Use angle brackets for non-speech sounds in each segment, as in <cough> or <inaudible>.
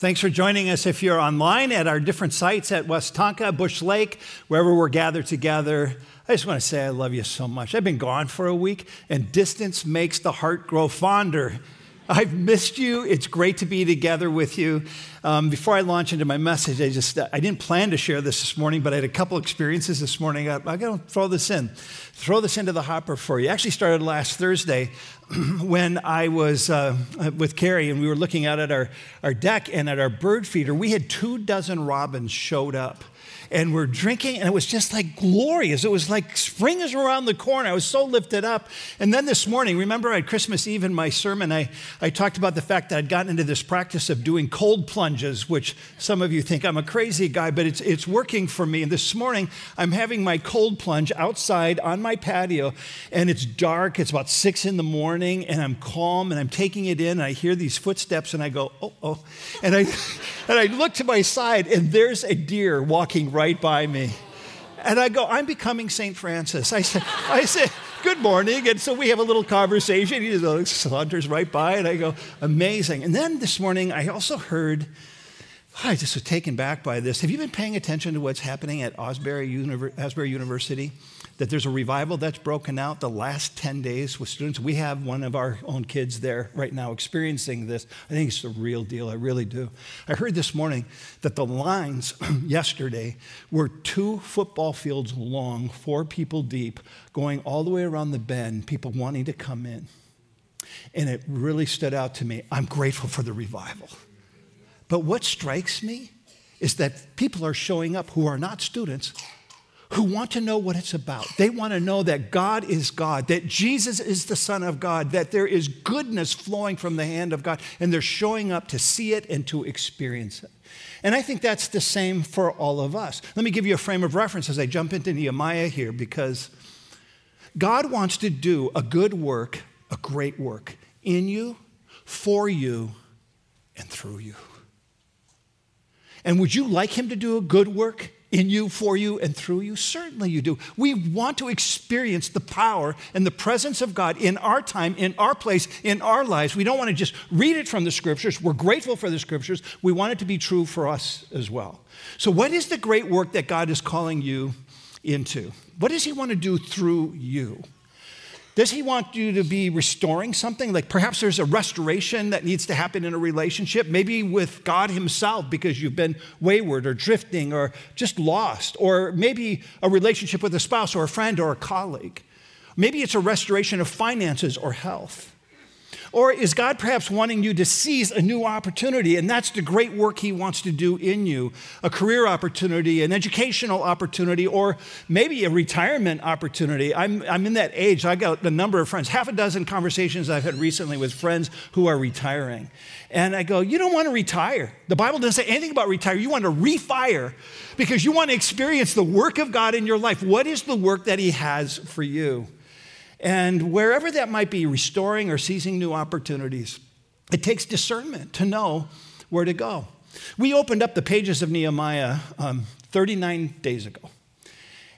Thanks for joining us if you're online at our different sites at Westonka, Bush Lake, wherever we're gathered together. I just want to say I love you so much. I've been gone for a week, and distance makes the heart grow fonder. I've missed you. It's great to be together with you. Um, before I launch into my message, I just I didn't plan to share this this morning, but I had a couple experiences this morning. I, I got to throw this in, throw this into the hopper for you. Actually started last Thursday <clears throat> when I was uh, with Carrie and we were looking out at our, our deck and at our bird feeder. We had two dozen robins showed up and we're drinking, and it was just like glorious. It was like spring is around the corner. I was so lifted up. And then this morning, remember at Christmas Eve in my sermon, I, I talked about the fact that I'd gotten into this practice of doing cold plunges, which some of you think I'm a crazy guy, but it's, it's working for me. And this morning, I'm having my cold plunge outside on my patio, and it's dark. It's about six in the morning, and I'm calm, and I'm taking it in, and I hear these footsteps, and I go, oh, oh. And I, <laughs> and I look to my side, and there's a deer walking right by me. And I go, I'm becoming St. Francis. I say, I say, good morning. And so we have a little conversation. He just saunters oh, right by, and I go, amazing. And then this morning, I also heard, I just was taken back by this. Have you been paying attention to what's happening at Asbury, Univer- Asbury University? that there's a revival that's broken out the last 10 days with students. We have one of our own kids there right now experiencing this. I think it's the real deal. I really do. I heard this morning that the lines <clears throat> yesterday were two football fields long, four people deep, going all the way around the bend, people wanting to come in. And it really stood out to me. I'm grateful for the revival. But what strikes me is that people are showing up who are not students who want to know what it's about. They want to know that God is God, that Jesus is the Son of God, that there is goodness flowing from the hand of God, and they're showing up to see it and to experience it. And I think that's the same for all of us. Let me give you a frame of reference as I jump into Nehemiah here, because God wants to do a good work, a great work in you, for you, and through you. And would you like Him to do a good work in you, for you, and through you? Certainly you do. We want to experience the power and the presence of God in our time, in our place, in our lives. We don't want to just read it from the scriptures. We're grateful for the scriptures. We want it to be true for us as well. So, what is the great work that God is calling you into? What does He want to do through you? Does he want you to be restoring something? Like perhaps there's a restoration that needs to happen in a relationship, maybe with God Himself because you've been wayward or drifting or just lost, or maybe a relationship with a spouse or a friend or a colleague. Maybe it's a restoration of finances or health. Or is God perhaps wanting you to seize a new opportunity? And that's the great work He wants to do in you a career opportunity, an educational opportunity, or maybe a retirement opportunity. I'm, I'm in that age. I got a number of friends, half a dozen conversations I've had recently with friends who are retiring. And I go, You don't want to retire. The Bible doesn't say anything about retire. You want to refire because you want to experience the work of God in your life. What is the work that He has for you? And wherever that might be, restoring or seizing new opportunities, it takes discernment to know where to go. We opened up the pages of Nehemiah um, 39 days ago.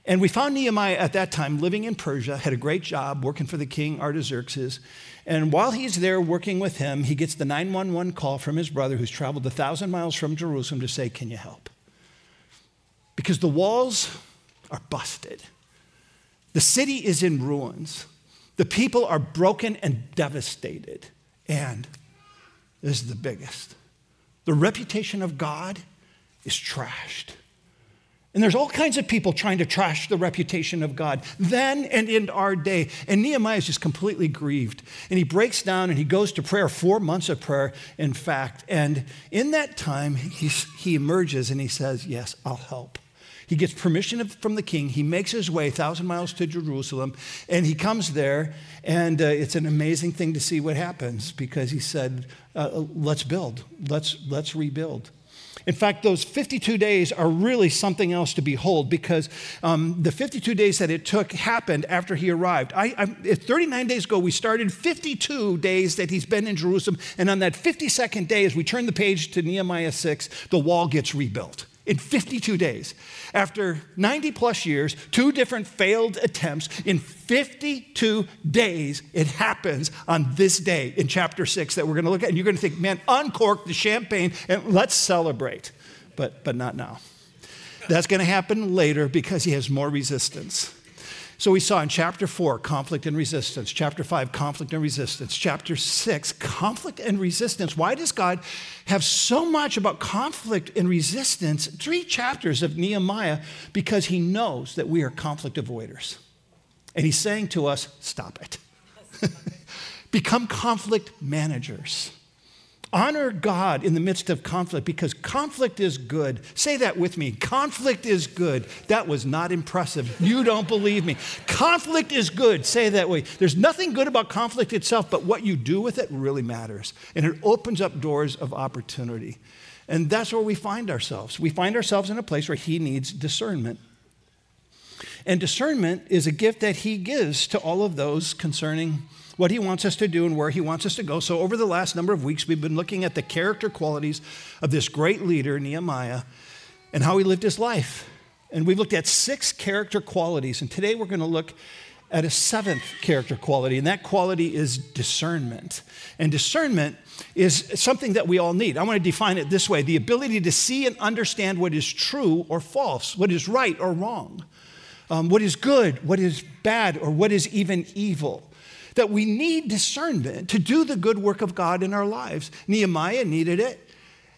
And we found Nehemiah at that time living in Persia, had a great job working for the king Artaxerxes. And while he's there working with him, he gets the 911 call from his brother who's traveled a thousand miles from Jerusalem to say, Can you help? Because the walls are busted, the city is in ruins. The people are broken and devastated. And this is the biggest the reputation of God is trashed. And there's all kinds of people trying to trash the reputation of God then and in our day. And Nehemiah is just completely grieved. And he breaks down and he goes to prayer, four months of prayer, in fact. And in that time, he emerges and he says, Yes, I'll help. He gets permission from the king. He makes his way thousand miles to Jerusalem, and he comes there. And uh, it's an amazing thing to see what happens because he said, uh, "Let's build. Let's let's rebuild." In fact, those 52 days are really something else to behold because um, the 52 days that it took happened after he arrived. I, I, 39 days ago, we started 52 days that he's been in Jerusalem. And on that 52nd day, as we turn the page to Nehemiah 6, the wall gets rebuilt. In 52 days. After 90 plus years, two different failed attempts, in 52 days, it happens on this day in chapter 6 that we're going to look at. And you're going to think, man, uncork the champagne and let's celebrate. But, but not now. That's going to happen later because he has more resistance. So we saw in chapter 4, conflict and resistance. Chapter 5, conflict and resistance. Chapter 6, conflict and resistance. Why does God have so much about conflict and resistance? Three chapters of Nehemiah because he knows that we are conflict avoiders. And he's saying to us, stop it. <laughs> Become conflict managers. Honor God in the midst of conflict because conflict is good. Say that with me. Conflict is good. That was not impressive. You don't believe me. Conflict is good. Say that way. There's nothing good about conflict itself, but what you do with it really matters. And it opens up doors of opportunity. And that's where we find ourselves. We find ourselves in a place where He needs discernment. And discernment is a gift that He gives to all of those concerning what he wants us to do and where he wants us to go. So, over the last number of weeks, we've been looking at the character qualities of this great leader, Nehemiah, and how he lived his life. And we've looked at six character qualities. And today we're going to look at a seventh character quality, and that quality is discernment. And discernment is something that we all need. I want to define it this way the ability to see and understand what is true or false, what is right or wrong, um, what is good, what is bad, or what is even evil that we need discernment to do the good work of God in our lives. Nehemiah needed it.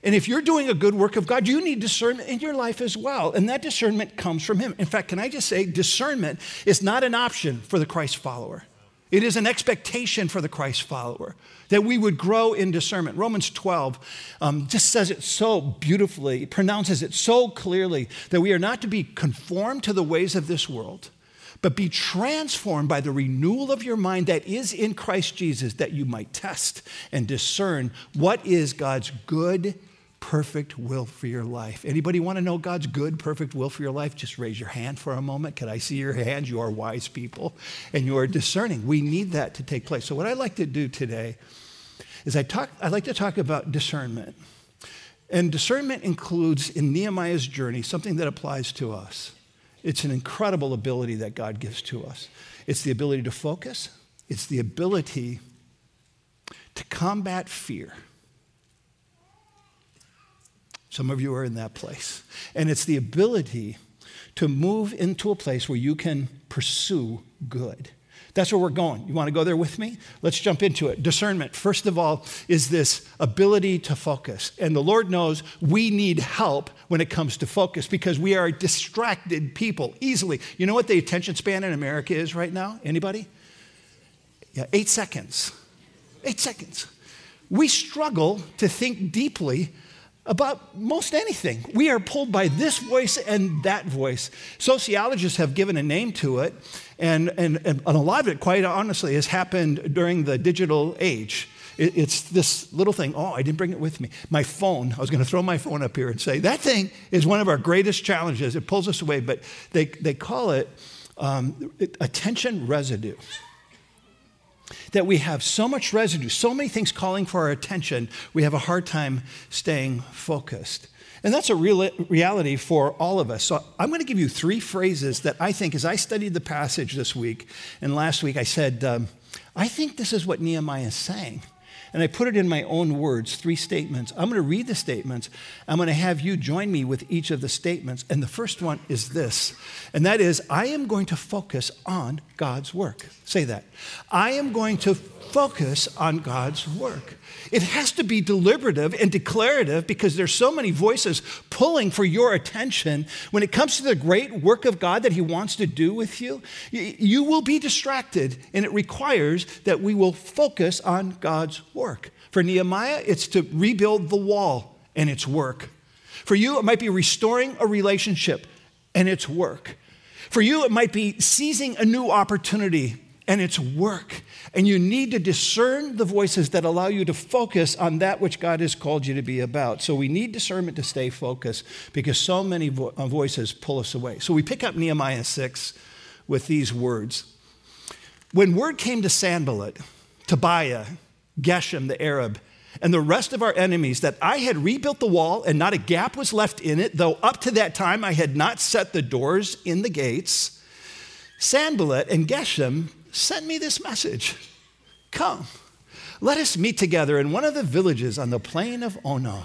And if you're doing a good work of God, you need discernment in your life as well. And that discernment comes from Him. In fact, can I just say, discernment is not an option for the Christ follower. It is an expectation for the Christ follower that we would grow in discernment. Romans 12 um, just says it so beautifully, pronounces it so clearly that we are not to be conformed to the ways of this world, but be transformed by the renewal of your mind that is in Christ Jesus, that you might test and discern what is God's good, perfect will for your life. Anybody want to know God's good, perfect will for your life? Just raise your hand for a moment. Can I see your hand? You are wise people and you are discerning. We need that to take place. So, what I'd like to do today is I talk, I'd like to talk about discernment. And discernment includes in Nehemiah's journey something that applies to us. It's an incredible ability that God gives to us. It's the ability to focus, it's the ability to combat fear. Some of you are in that place. And it's the ability to move into a place where you can pursue good. That's where we're going. You want to go there with me? Let's jump into it. Discernment, first of all, is this ability to focus. And the Lord knows we need help when it comes to focus because we are distracted people easily. You know what the attention span in America is right now? Anybody? Yeah, eight seconds. Eight seconds. We struggle to think deeply about most anything. We are pulled by this voice and that voice. Sociologists have given a name to it, and, and, and a lot of it, quite honestly, has happened during the digital age. It, it's this little thing. Oh, I didn't bring it with me. My phone, I was going to throw my phone up here and say, that thing is one of our greatest challenges. It pulls us away, but they, they call it um, attention residue that we have so much residue, so many things calling for our attention, we have a hard time staying focused. And that's a real reality for all of us. So I'm going to give you three phrases that I think, as I studied the passage this week and last week, I said, um, I think this is what Nehemiah is saying. And I put it in my own words, three statements. I'm going to read the statements. I'm going to have you join me with each of the statements. And the first one is this, and that is I am going to focus on God's work. Say that. I am going to focus on God's work. It has to be deliberative and declarative because there's so many voices pulling for your attention. When it comes to the great work of God that He wants to do with you, you will be distracted, and it requires that we will focus on God's work. For Nehemiah, it's to rebuild the wall and its work. For you, it might be restoring a relationship and its work. For you, it might be seizing a new opportunity and it's work. And you need to discern the voices that allow you to focus on that which God has called you to be about. So we need discernment to stay focused because so many vo- uh, voices pull us away. So we pick up Nehemiah 6 with these words. When word came to Sanballat, Tobiah, Geshem the Arab, and the rest of our enemies that I had rebuilt the wall and not a gap was left in it, though up to that time I had not set the doors in the gates, Sanballat and Geshem sent me this message Come, let us meet together in one of the villages on the plain of Ono.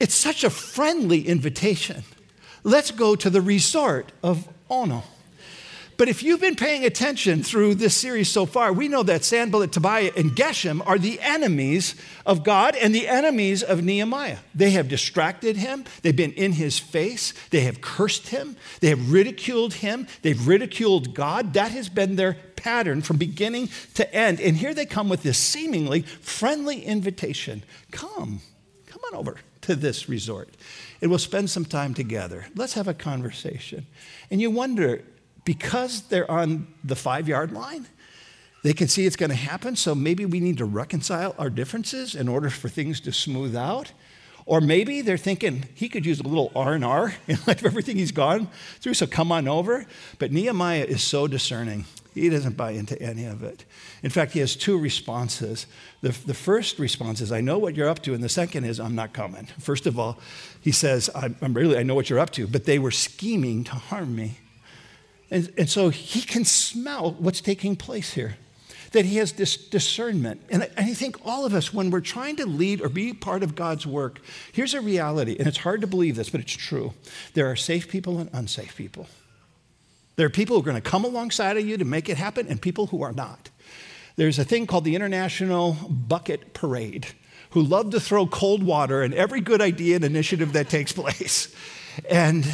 It's such a friendly invitation. Let's go to the resort of Ono. But if you've been paying attention through this series so far, we know that Sanballat, Tobiah, and Geshem are the enemies of God and the enemies of Nehemiah. They have distracted him, they've been in his face, they have cursed him, they have ridiculed him, they've ridiculed God. That has been their pattern from beginning to end. And here they come with this seemingly friendly invitation come, come on over to this resort and we'll spend some time together. Let's have a conversation. And you wonder, because they're on the five yard line, they can see it's going to happen, so maybe we need to reconcile our differences in order for things to smooth out. Or maybe they're thinking he could use a little R&R <laughs> in light of everything he's gone through, so come on over. But Nehemiah is so discerning. He doesn't buy into any of it. In fact, he has two responses. The, the first response is, I know what you're up to. And the second is, I'm not coming. First of all, he says, I'm, I'm really, I know what you're up to, but they were scheming to harm me. And, and so he can smell what's taking place here, that he has this discernment. And I, I think all of us, when we're trying to lead or be part of God's work, here's a reality, and it's hard to believe this, but it's true. There are safe people and unsafe people. There are people who are going to come alongside of you to make it happen, and people who are not. There's a thing called the International Bucket Parade, who love to throw cold water in every good idea and initiative that takes <laughs> place. And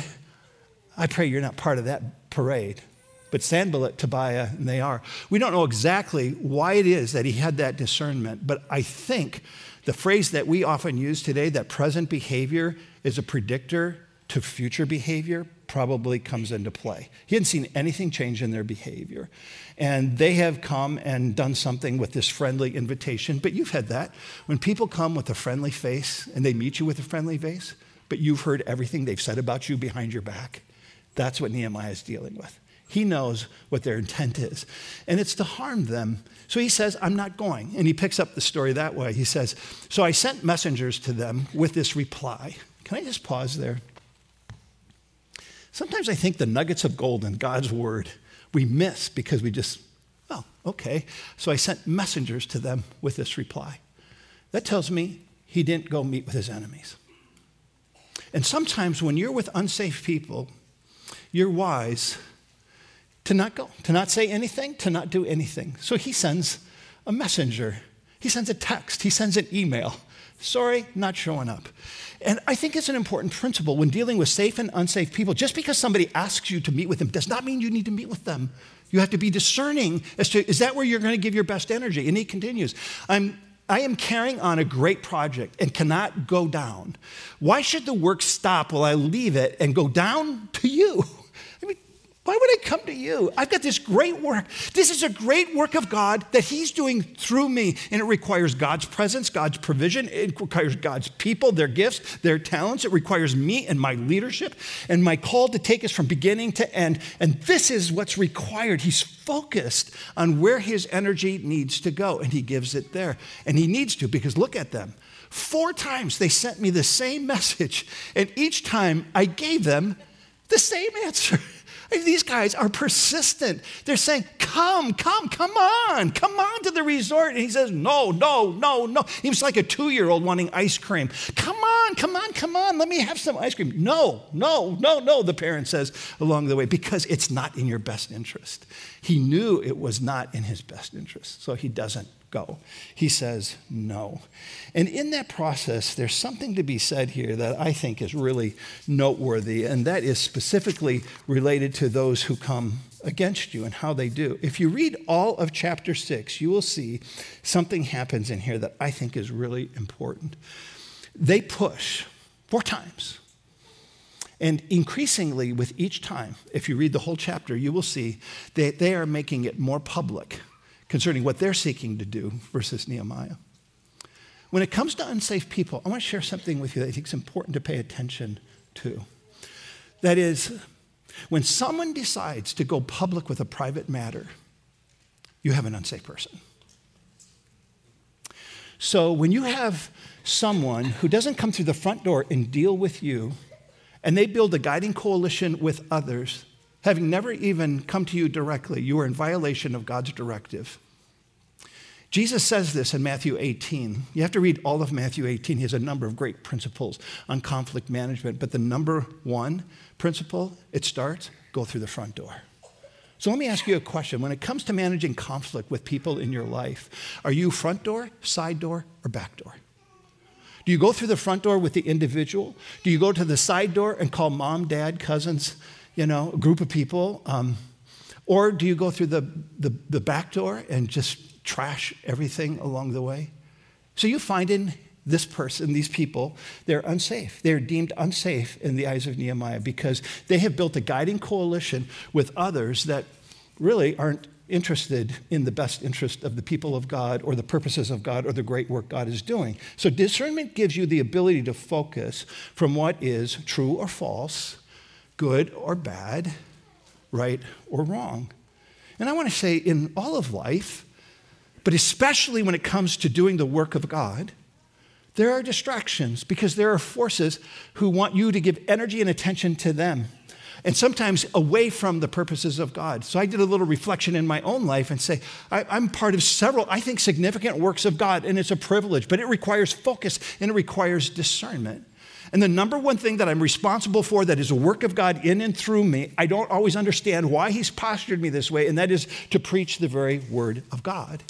I pray you're not part of that parade. But Sanballat, Tobiah, and they are. We don't know exactly why it is that he had that discernment, but I think the phrase that we often use today, that present behavior is a predictor to future behavior, probably comes into play. He hadn't seen anything change in their behavior. And they have come and done something with this friendly invitation. But you've had that. When people come with a friendly face and they meet you with a friendly face, but you've heard everything they've said about you behind your back, that's what Nehemiah is dealing with. He knows what their intent is, and it's to harm them. So he says, I'm not going. And he picks up the story that way. He says, So I sent messengers to them with this reply. Can I just pause there? Sometimes I think the nuggets of gold in God's word we miss because we just, oh, okay. So I sent messengers to them with this reply. That tells me he didn't go meet with his enemies. And sometimes when you're with unsafe people, you're wise to not go, to not say anything, to not do anything. So he sends a messenger, he sends a text, he sends an email. Sorry, not showing up. And I think it's an important principle when dealing with safe and unsafe people. Just because somebody asks you to meet with them does not mean you need to meet with them. You have to be discerning as to is that where you're going to give your best energy? And he continues, I'm I am carrying on a great project and cannot go down. Why should the work stop while I leave it and go down to you? <laughs> Why would I come to you? I've got this great work. This is a great work of God that He's doing through me. And it requires God's presence, God's provision. It requires God's people, their gifts, their talents. It requires me and my leadership and my call to take us from beginning to end. And this is what's required. He's focused on where His energy needs to go, and He gives it there. And He needs to, because look at them. Four times they sent me the same message, and each time I gave them the same answer. <laughs> These guys are persistent. They're saying, Come, come, come on, come on to the resort. And he says, No, no, no, no. He was like a two year old wanting ice cream. Come on, come on, come on, let me have some ice cream. No, no, no, no, the parent says along the way, because it's not in your best interest. He knew it was not in his best interest, so he doesn't go. He says no. And in that process, there's something to be said here that I think is really noteworthy, and that is specifically related to those who come against you and how they do. If you read all of chapter six, you will see something happens in here that I think is really important. They push four times. And increasingly, with each time, if you read the whole chapter, you will see that they are making it more public concerning what they're seeking to do versus Nehemiah. When it comes to unsafe people, I want to share something with you that I think is important to pay attention to. That is, when someone decides to go public with a private matter, you have an unsafe person. So when you have someone who doesn't come through the front door and deal with you, and they build a guiding coalition with others, having never even come to you directly, you are in violation of God's directive. Jesus says this in Matthew 18. You have to read all of Matthew 18. He has a number of great principles on conflict management, but the number one principle, it starts go through the front door. So let me ask you a question. When it comes to managing conflict with people in your life, are you front door, side door, or back door? Do you go through the front door with the individual? Do you go to the side door and call mom, dad, cousins, you know, a group of people? Um, or do you go through the, the, the back door and just trash everything along the way. So you find in this person, these people, they're unsafe. They're deemed unsafe in the eyes of Nehemiah because they have built a guiding coalition with others that really aren't interested in the best interest of the people of God or the purposes of God or the great work God is doing. So discernment gives you the ability to focus from what is true or false, good or bad, right or wrong. And I want to say in all of life, but especially when it comes to doing the work of God, there are distractions because there are forces who want you to give energy and attention to them and sometimes away from the purposes of God. So I did a little reflection in my own life and say, I, am part of several, I think, significant works of God, and it's a privilege, but it requires focus and it requires discernment. And the number one thing that I'm responsible for that is a work of God in and through me, I don't always understand why He's postured me this way, and that is to preach the very Word of God.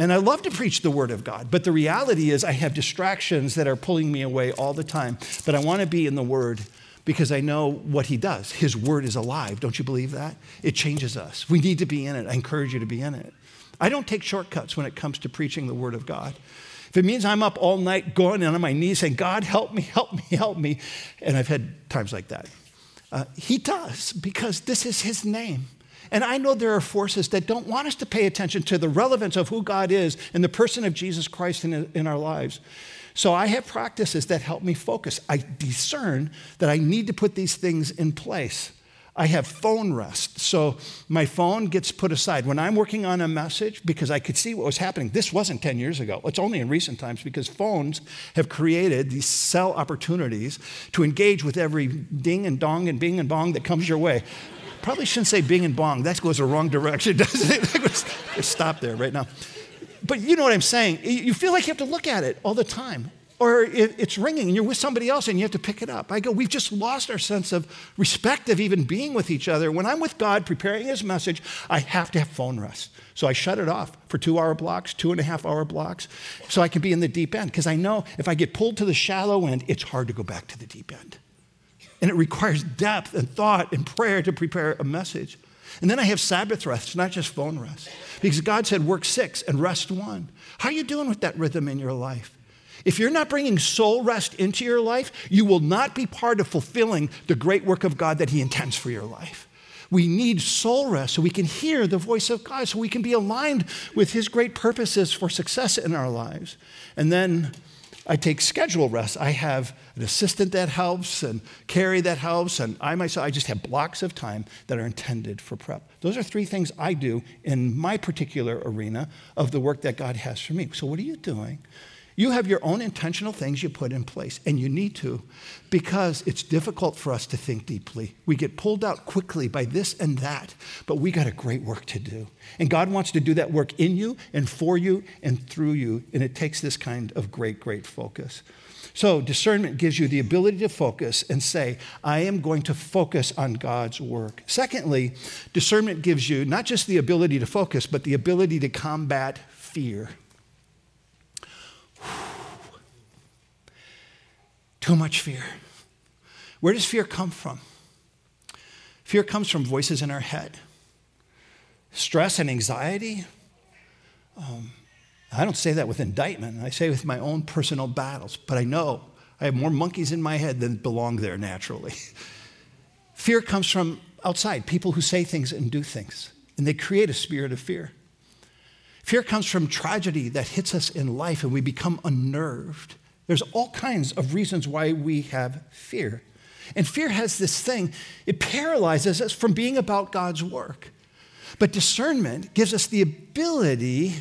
And I love to preach the Word of God, but the reality is I have distractions that are pulling me away all the time. But I want to be in the Word because I know what He does. His Word is alive. Don't you believe that? It changes us. We need to be in it. I encourage you to be in it. I don't take shortcuts when it comes to preaching the Word of God. If it means I'm up all night going on my knees saying, God, help me, <laughs> help me, help me, and I've had times like that, uh, He does because this is His name. And I know there are forces that don't want us to pay attention to the relevance of who God is and the person of Jesus Christ in, in our lives. So I have practices that help me focus. I discern that I need to put these things in place. I have phone rest. So my phone gets put aside. When I'm working on a message, because I could see what was happening, this wasn't 10 years ago. It's only in recent times because phones have created these cell opportunities to engage with every ding and dong and bing and bong that comes your way. Probably shouldn't say bing and bong. That goes the wrong direction, <laughs> doesn't it? Stop there right now. But you know what I'm saying. You feel like you have to look at it all the time. Or it's ringing and you're with somebody else and you have to pick it up. I go, we've just lost our sense of respect of even being with each other. When I'm with God preparing his message, I have to have phone rest. So I shut it off for two hour blocks, two and a half hour blocks, so I can be in the deep end. Because I know if I get pulled to the shallow end, it's hard to go back to the deep end. And it requires depth and thought and prayer to prepare a message. And then I have Sabbath rest, not just phone rest. Because God said, work six and rest one. How are you doing with that rhythm in your life? If you're not bringing soul rest into your life, you will not be part of fulfilling the great work of God that He intends for your life. We need soul rest so we can hear the voice of God, so we can be aligned with His great purposes for success in our lives. And then I take schedule rest. I have an assistant that helps and Carrie that helps, and I myself, I just have blocks of time that are intended for prep. Those are three things I do in my particular arena of the work that God has for me. So, what are you doing you have your own intentional things you put in place, and you need to because it's difficult for us to think deeply. We get pulled out quickly by this and that, but we got a great work to do. And God wants to do that work in you and for you and through you, and it takes this kind of great, great focus. So, discernment gives you the ability to focus and say, I am going to focus on God's work. Secondly, discernment gives you not just the ability to focus, but the ability to combat fear. Too much fear. Where does fear come from? Fear comes from voices in our head. Stress and anxiety. Um, I don't say that with indictment. I say with my own personal battles, but I know I have more monkeys in my head than belong there naturally. <laughs> fear comes from outside, people who say things and do things, and they create a spirit of fear. Fear comes from tragedy that hits us in life and we become unnerved. There's all kinds of reasons why we have fear. And fear has this thing, it paralyzes us from being about God's work. But discernment gives us the ability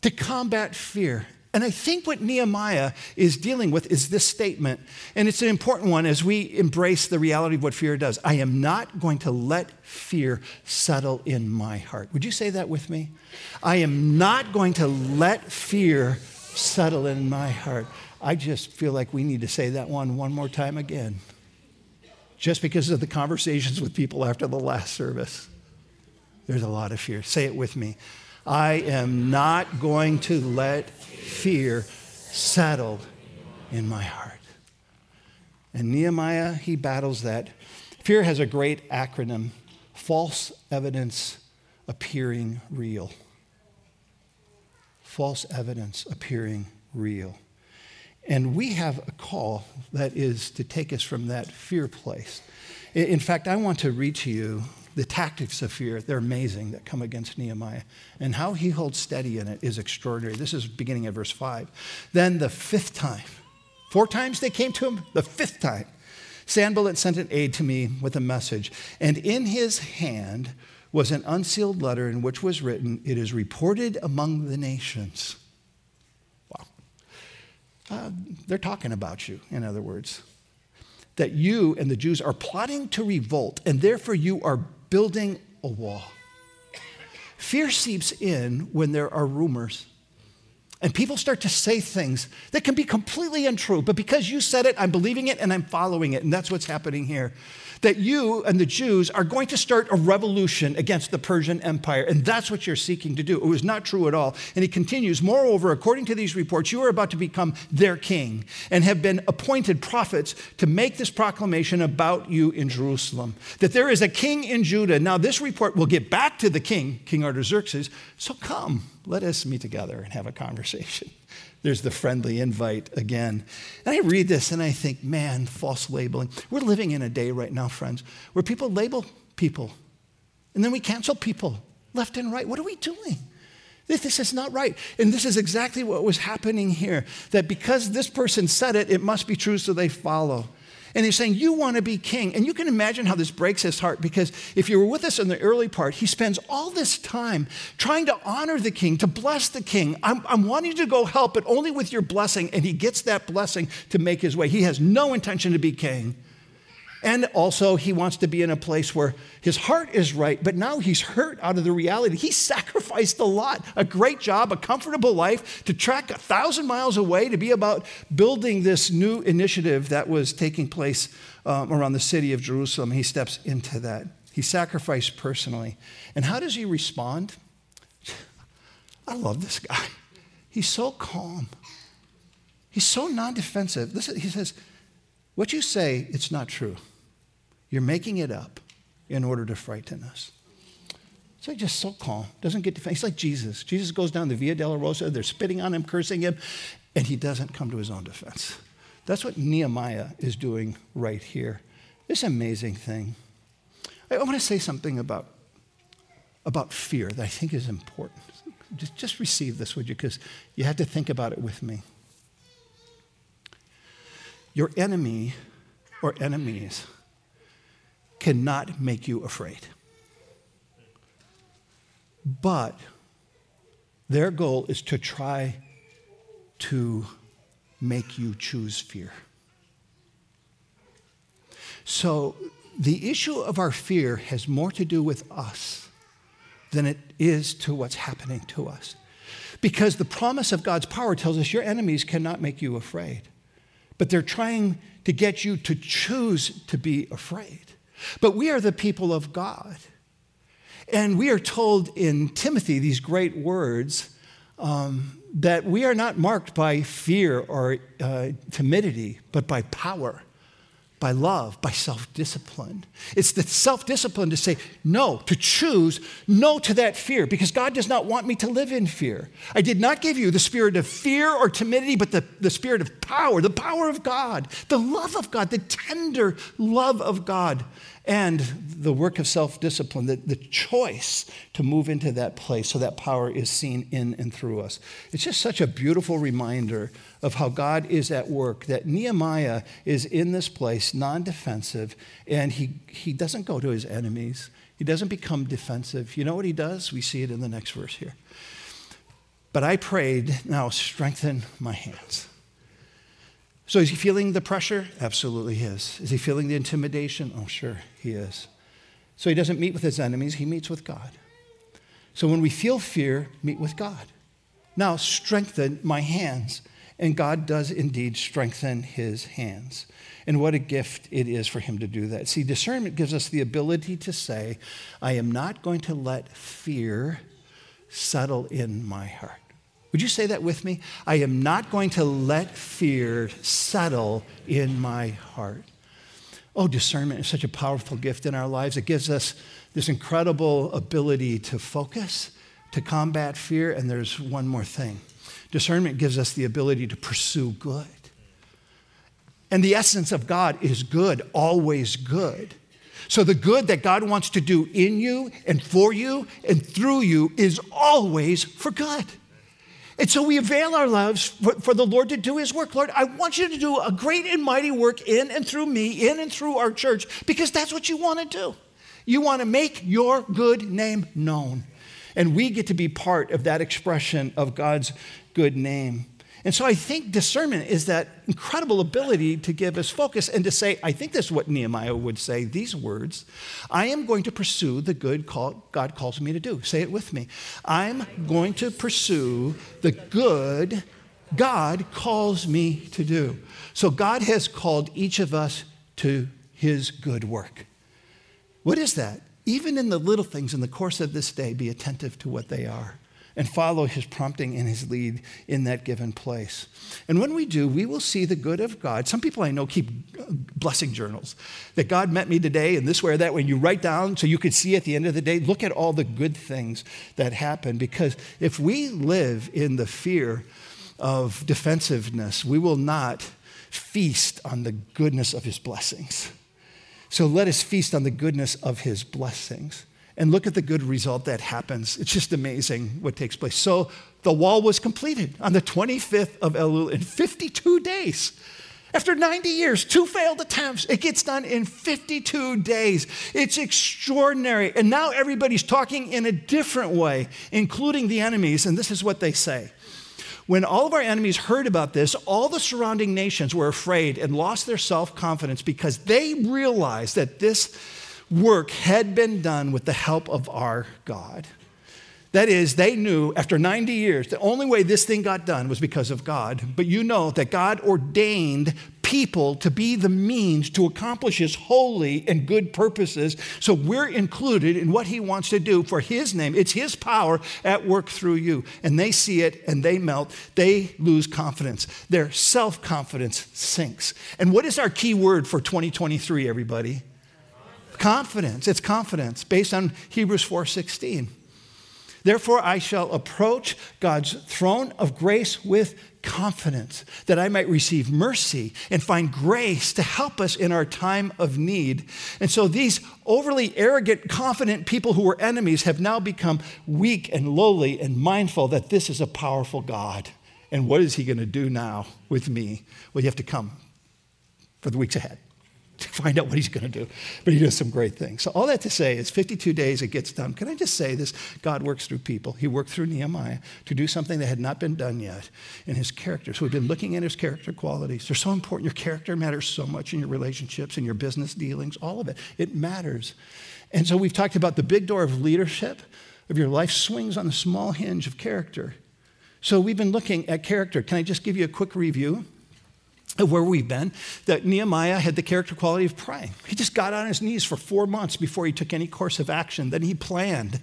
to combat fear. And I think what Nehemiah is dealing with is this statement, and it's an important one as we embrace the reality of what fear does. I am not going to let fear settle in my heart. Would you say that with me? I am not going to let fear settle in my heart. I just feel like we need to say that one one more time again, just because of the conversations with people after the last service. There's a lot of fear. Say it with me. I am not going to let fear settle in my heart. And Nehemiah, he battles that. Fear has a great acronym false evidence appearing real. False evidence appearing real. And we have a call that is to take us from that fear place. In fact, I want to read to you the tactics of fear. They're amazing that come against Nehemiah. And how he holds steady in it is extraordinary. This is beginning at verse 5. Then the fifth time, four times they came to him, the fifth time, Sanballat sent an aide to me with a message. And in his hand was an unsealed letter in which was written, It is reported among the nations uh, they're talking about you, in other words. That you and the Jews are plotting to revolt, and therefore you are building a wall. Fear seeps in when there are rumors. And people start to say things that can be completely untrue, but because you said it, I'm believing it and I'm following it. And that's what's happening here that you and the Jews are going to start a revolution against the Persian Empire. And that's what you're seeking to do. It was not true at all. And he continues Moreover, according to these reports, you are about to become their king and have been appointed prophets to make this proclamation about you in Jerusalem that there is a king in Judah. Now, this report will get back to the king, King Artaxerxes. So come, let us meet together and have a conversation. There's the friendly invite again. And I read this and I think, man, false labeling. We're living in a day right now, friends, where people label people and then we cancel people left and right. What are we doing? This is not right. And this is exactly what was happening here that because this person said it, it must be true, so they follow. And he's saying, You want to be king. And you can imagine how this breaks his heart because if you were with us in the early part, he spends all this time trying to honor the king, to bless the king. I'm, I'm wanting to go help, but only with your blessing. And he gets that blessing to make his way. He has no intention to be king. And also, he wants to be in a place where his heart is right, but now he's hurt out of the reality. He sacrificed a lot, a great job, a comfortable life to trek a thousand miles away to be about building this new initiative that was taking place um, around the city of Jerusalem. He steps into that. He sacrificed personally. And how does he respond? I love this guy. He's so calm. He's so non defensive. He says, What you say, it's not true. You're making it up in order to frighten us. So he's just so calm, doesn't get defensive. He's like Jesus. Jesus goes down the Via Dolorosa, they're spitting on him, cursing him, and he doesn't come to his own defense. That's what Nehemiah is doing right here. This amazing thing. I want to say something about, about fear that I think is important. Just, just receive this, would you? Because you have to think about it with me. Your enemy or enemies cannot make you afraid. But their goal is to try to make you choose fear. So the issue of our fear has more to do with us than it is to what's happening to us. Because the promise of God's power tells us your enemies cannot make you afraid, but they're trying to get you to choose to be afraid. But we are the people of God. And we are told in Timothy these great words um, that we are not marked by fear or uh, timidity, but by power by love, by self discipline. It's the self discipline to say no, to choose no to that fear, because God does not want me to live in fear. I did not give you the spirit of fear or timidity, but the, the spirit of power, the power of God, the love of God, the tender love of God, and the work of self discipline, the, the choice to move into that place so that power is seen in and through us. It's just such a beautiful reminder of how God is at work, that Nehemiah is in this place, non defensive, and he, he doesn't go to his enemies. He doesn't become defensive. You know what he does? We see it in the next verse here. But I prayed, now strengthen my hands. So is he feeling the pressure? Absolutely he is. Is he feeling the intimidation? Oh, sure, he is. So he doesn't meet with his enemies, he meets with God. So when we feel fear, meet with God. Now strengthen my hands. And God does indeed strengthen his hands. And what a gift it is for him to do that. See, discernment gives us the ability to say, I am not going to let fear settle in my heart. Would you say that with me? I am not going to let fear settle in my heart. Oh, discernment is such a powerful gift in our lives. It gives us this incredible ability to focus, to combat fear, and there's one more thing. Discernment gives us the ability to pursue good. And the essence of God is good, always good. So the good that God wants to do in you and for you and through you is always for good. And so we avail our lives for, for, the Lord to do his work. Lord, I want you to do a great and mighty work in and through me, in and through our church, because that's what you want to do. You want to make your good name known. And we get to be part of that expression of God's good name. And so I think discernment is that incredible ability to give us focus and to say, I think this is what Nehemiah would say these words I am going to pursue the good call God calls me to do. Say it with me. I'm going to pursue the good God calls me to do. So God has called each of us to his good work. What is that? Even in the little things in the course of this day, be attentive to what they are and follow his prompting and his lead in that given place. And when we do, we will see the good of God. Some people I know keep blessing journals that God met me today in this way or that way. And you write down so you can see at the end of the day, look at all the good things that happen. Because if we live in the fear of defensiveness, we will not feast on the goodness of his blessings. So let us feast on the goodness of his blessings and look at the good result that happens. It's just amazing what takes place. So the wall was completed on the 25th of Elul in 52 days. After 90 years, two failed attempts, it gets done in 52 days. It's extraordinary. And now everybody's talking in a different way, including the enemies. And this is what they say. When all of our enemies heard about this, all the surrounding nations were afraid and lost their self confidence because they realized that this work had been done with the help of our God. That is, they knew after 90 years, the only way this thing got done was because of God. But you know that God ordained people to be the means to accomplish His holy and good purposes. So we're included in what He wants to do for His name. It's His power at work through you. And they see it and they melt. They lose confidence. Their self confidence sinks. And what is our key word for 2023, everybody? Confidence. It's confidence based on Hebrews 4:16. Therefore I shall approach God's throne of grace with confidence that I might receive mercy and find grace to help us in our time of need. And so these overly arrogant, confident people who were enemies have now become weak and lowly and mindful that this is a powerful God. And what is he going to do now with me? Well, you have to come for the weeks ahead to find out what he's going to do. But he does some great things. So, all that to say is 52 days it gets done. Can I just say this? God works through people. He worked through Nehemiah to do something that had not been done yet in his character. So, we've been looking at his character qualities. They're so important. Your character matters so much in your relationships, in your business dealings, all of it. It matters. And so, we've talked about the big door of leadership, of your life swings on the small hinge of character. So, we've been looking at character. Can I just give you a quick review? Where we've been, that Nehemiah had the character quality of praying. He just got on his knees for four months before he took any course of action. Then he planned,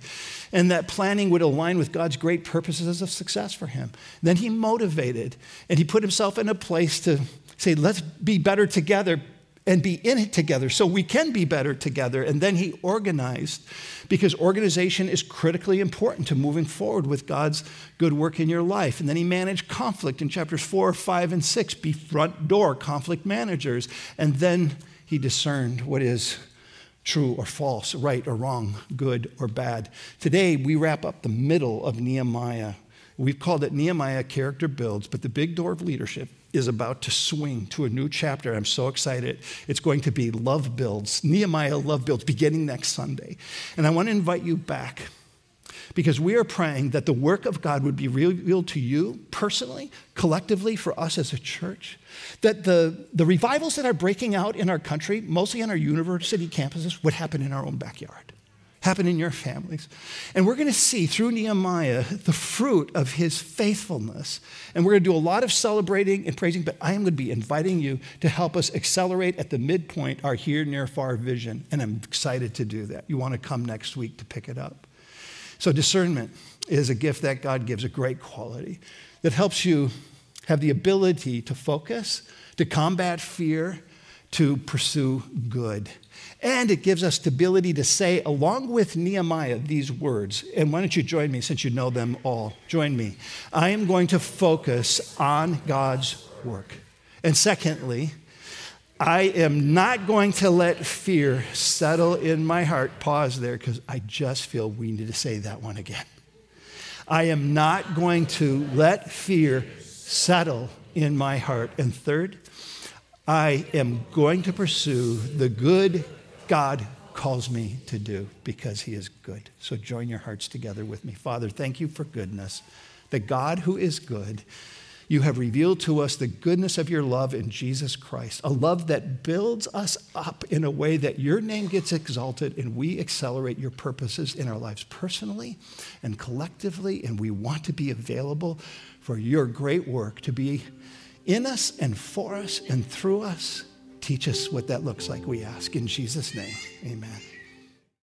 and that planning would align with God's great purposes of success for him. Then he motivated, and he put himself in a place to say, let's be better together and be in it together so we can be better together. And then he organized because organization is critically important to moving forward with God's good work in your life. And then he managed conflict in chapters four, five, and six, be front door conflict managers. And then he discerned what is true or false, right or wrong, good or bad. Today, we wrap up the middle of Nehemiah. We've called it Nehemiah Character Builds, but the big door of leadership is about to swing to a new chapter. I'm so excited. It's going to be Love Builds, Nehemiah Love Builds, beginning next Sunday. And I want to invite you back because we are praying that the work of God would be revealed to you personally, collectively, for us as a church. That the, the revivals that are breaking out in our country, mostly on our university campuses, would happen in our own backyard, happen in your families. And we're going to see through Nehemiah the fruit of his faithfulness. And we're going to do a lot of celebrating and praising, but I am going to be inviting you to help us accelerate at the midpoint our here, near, far vision. And I'm excited to do that. You want to come next week to pick it up. So, discernment is a gift that God gives, a great quality that helps you have the ability to focus, to combat fear, to pursue good. And it gives us stability to say, along with Nehemiah, these words. And why don't you join me since you know them all? Join me. I am going to focus on God's work. And secondly, I am not going to let fear settle in my heart. Pause there because I just feel we need to say that one again. I am not going to let fear settle in my heart. And third, I am going to pursue the good God calls me to do because he is good. So join your hearts together with me. Father, thank you for goodness. The God who is good you have revealed to us the goodness of your love in Jesus Christ, a love that builds us up in a way that your name gets exalted and we accelerate your purposes in our lives personally and collectively. And we want to be available for your great work to be in us and for us and through us. Teach us what that looks like, we ask. In Jesus' name, amen.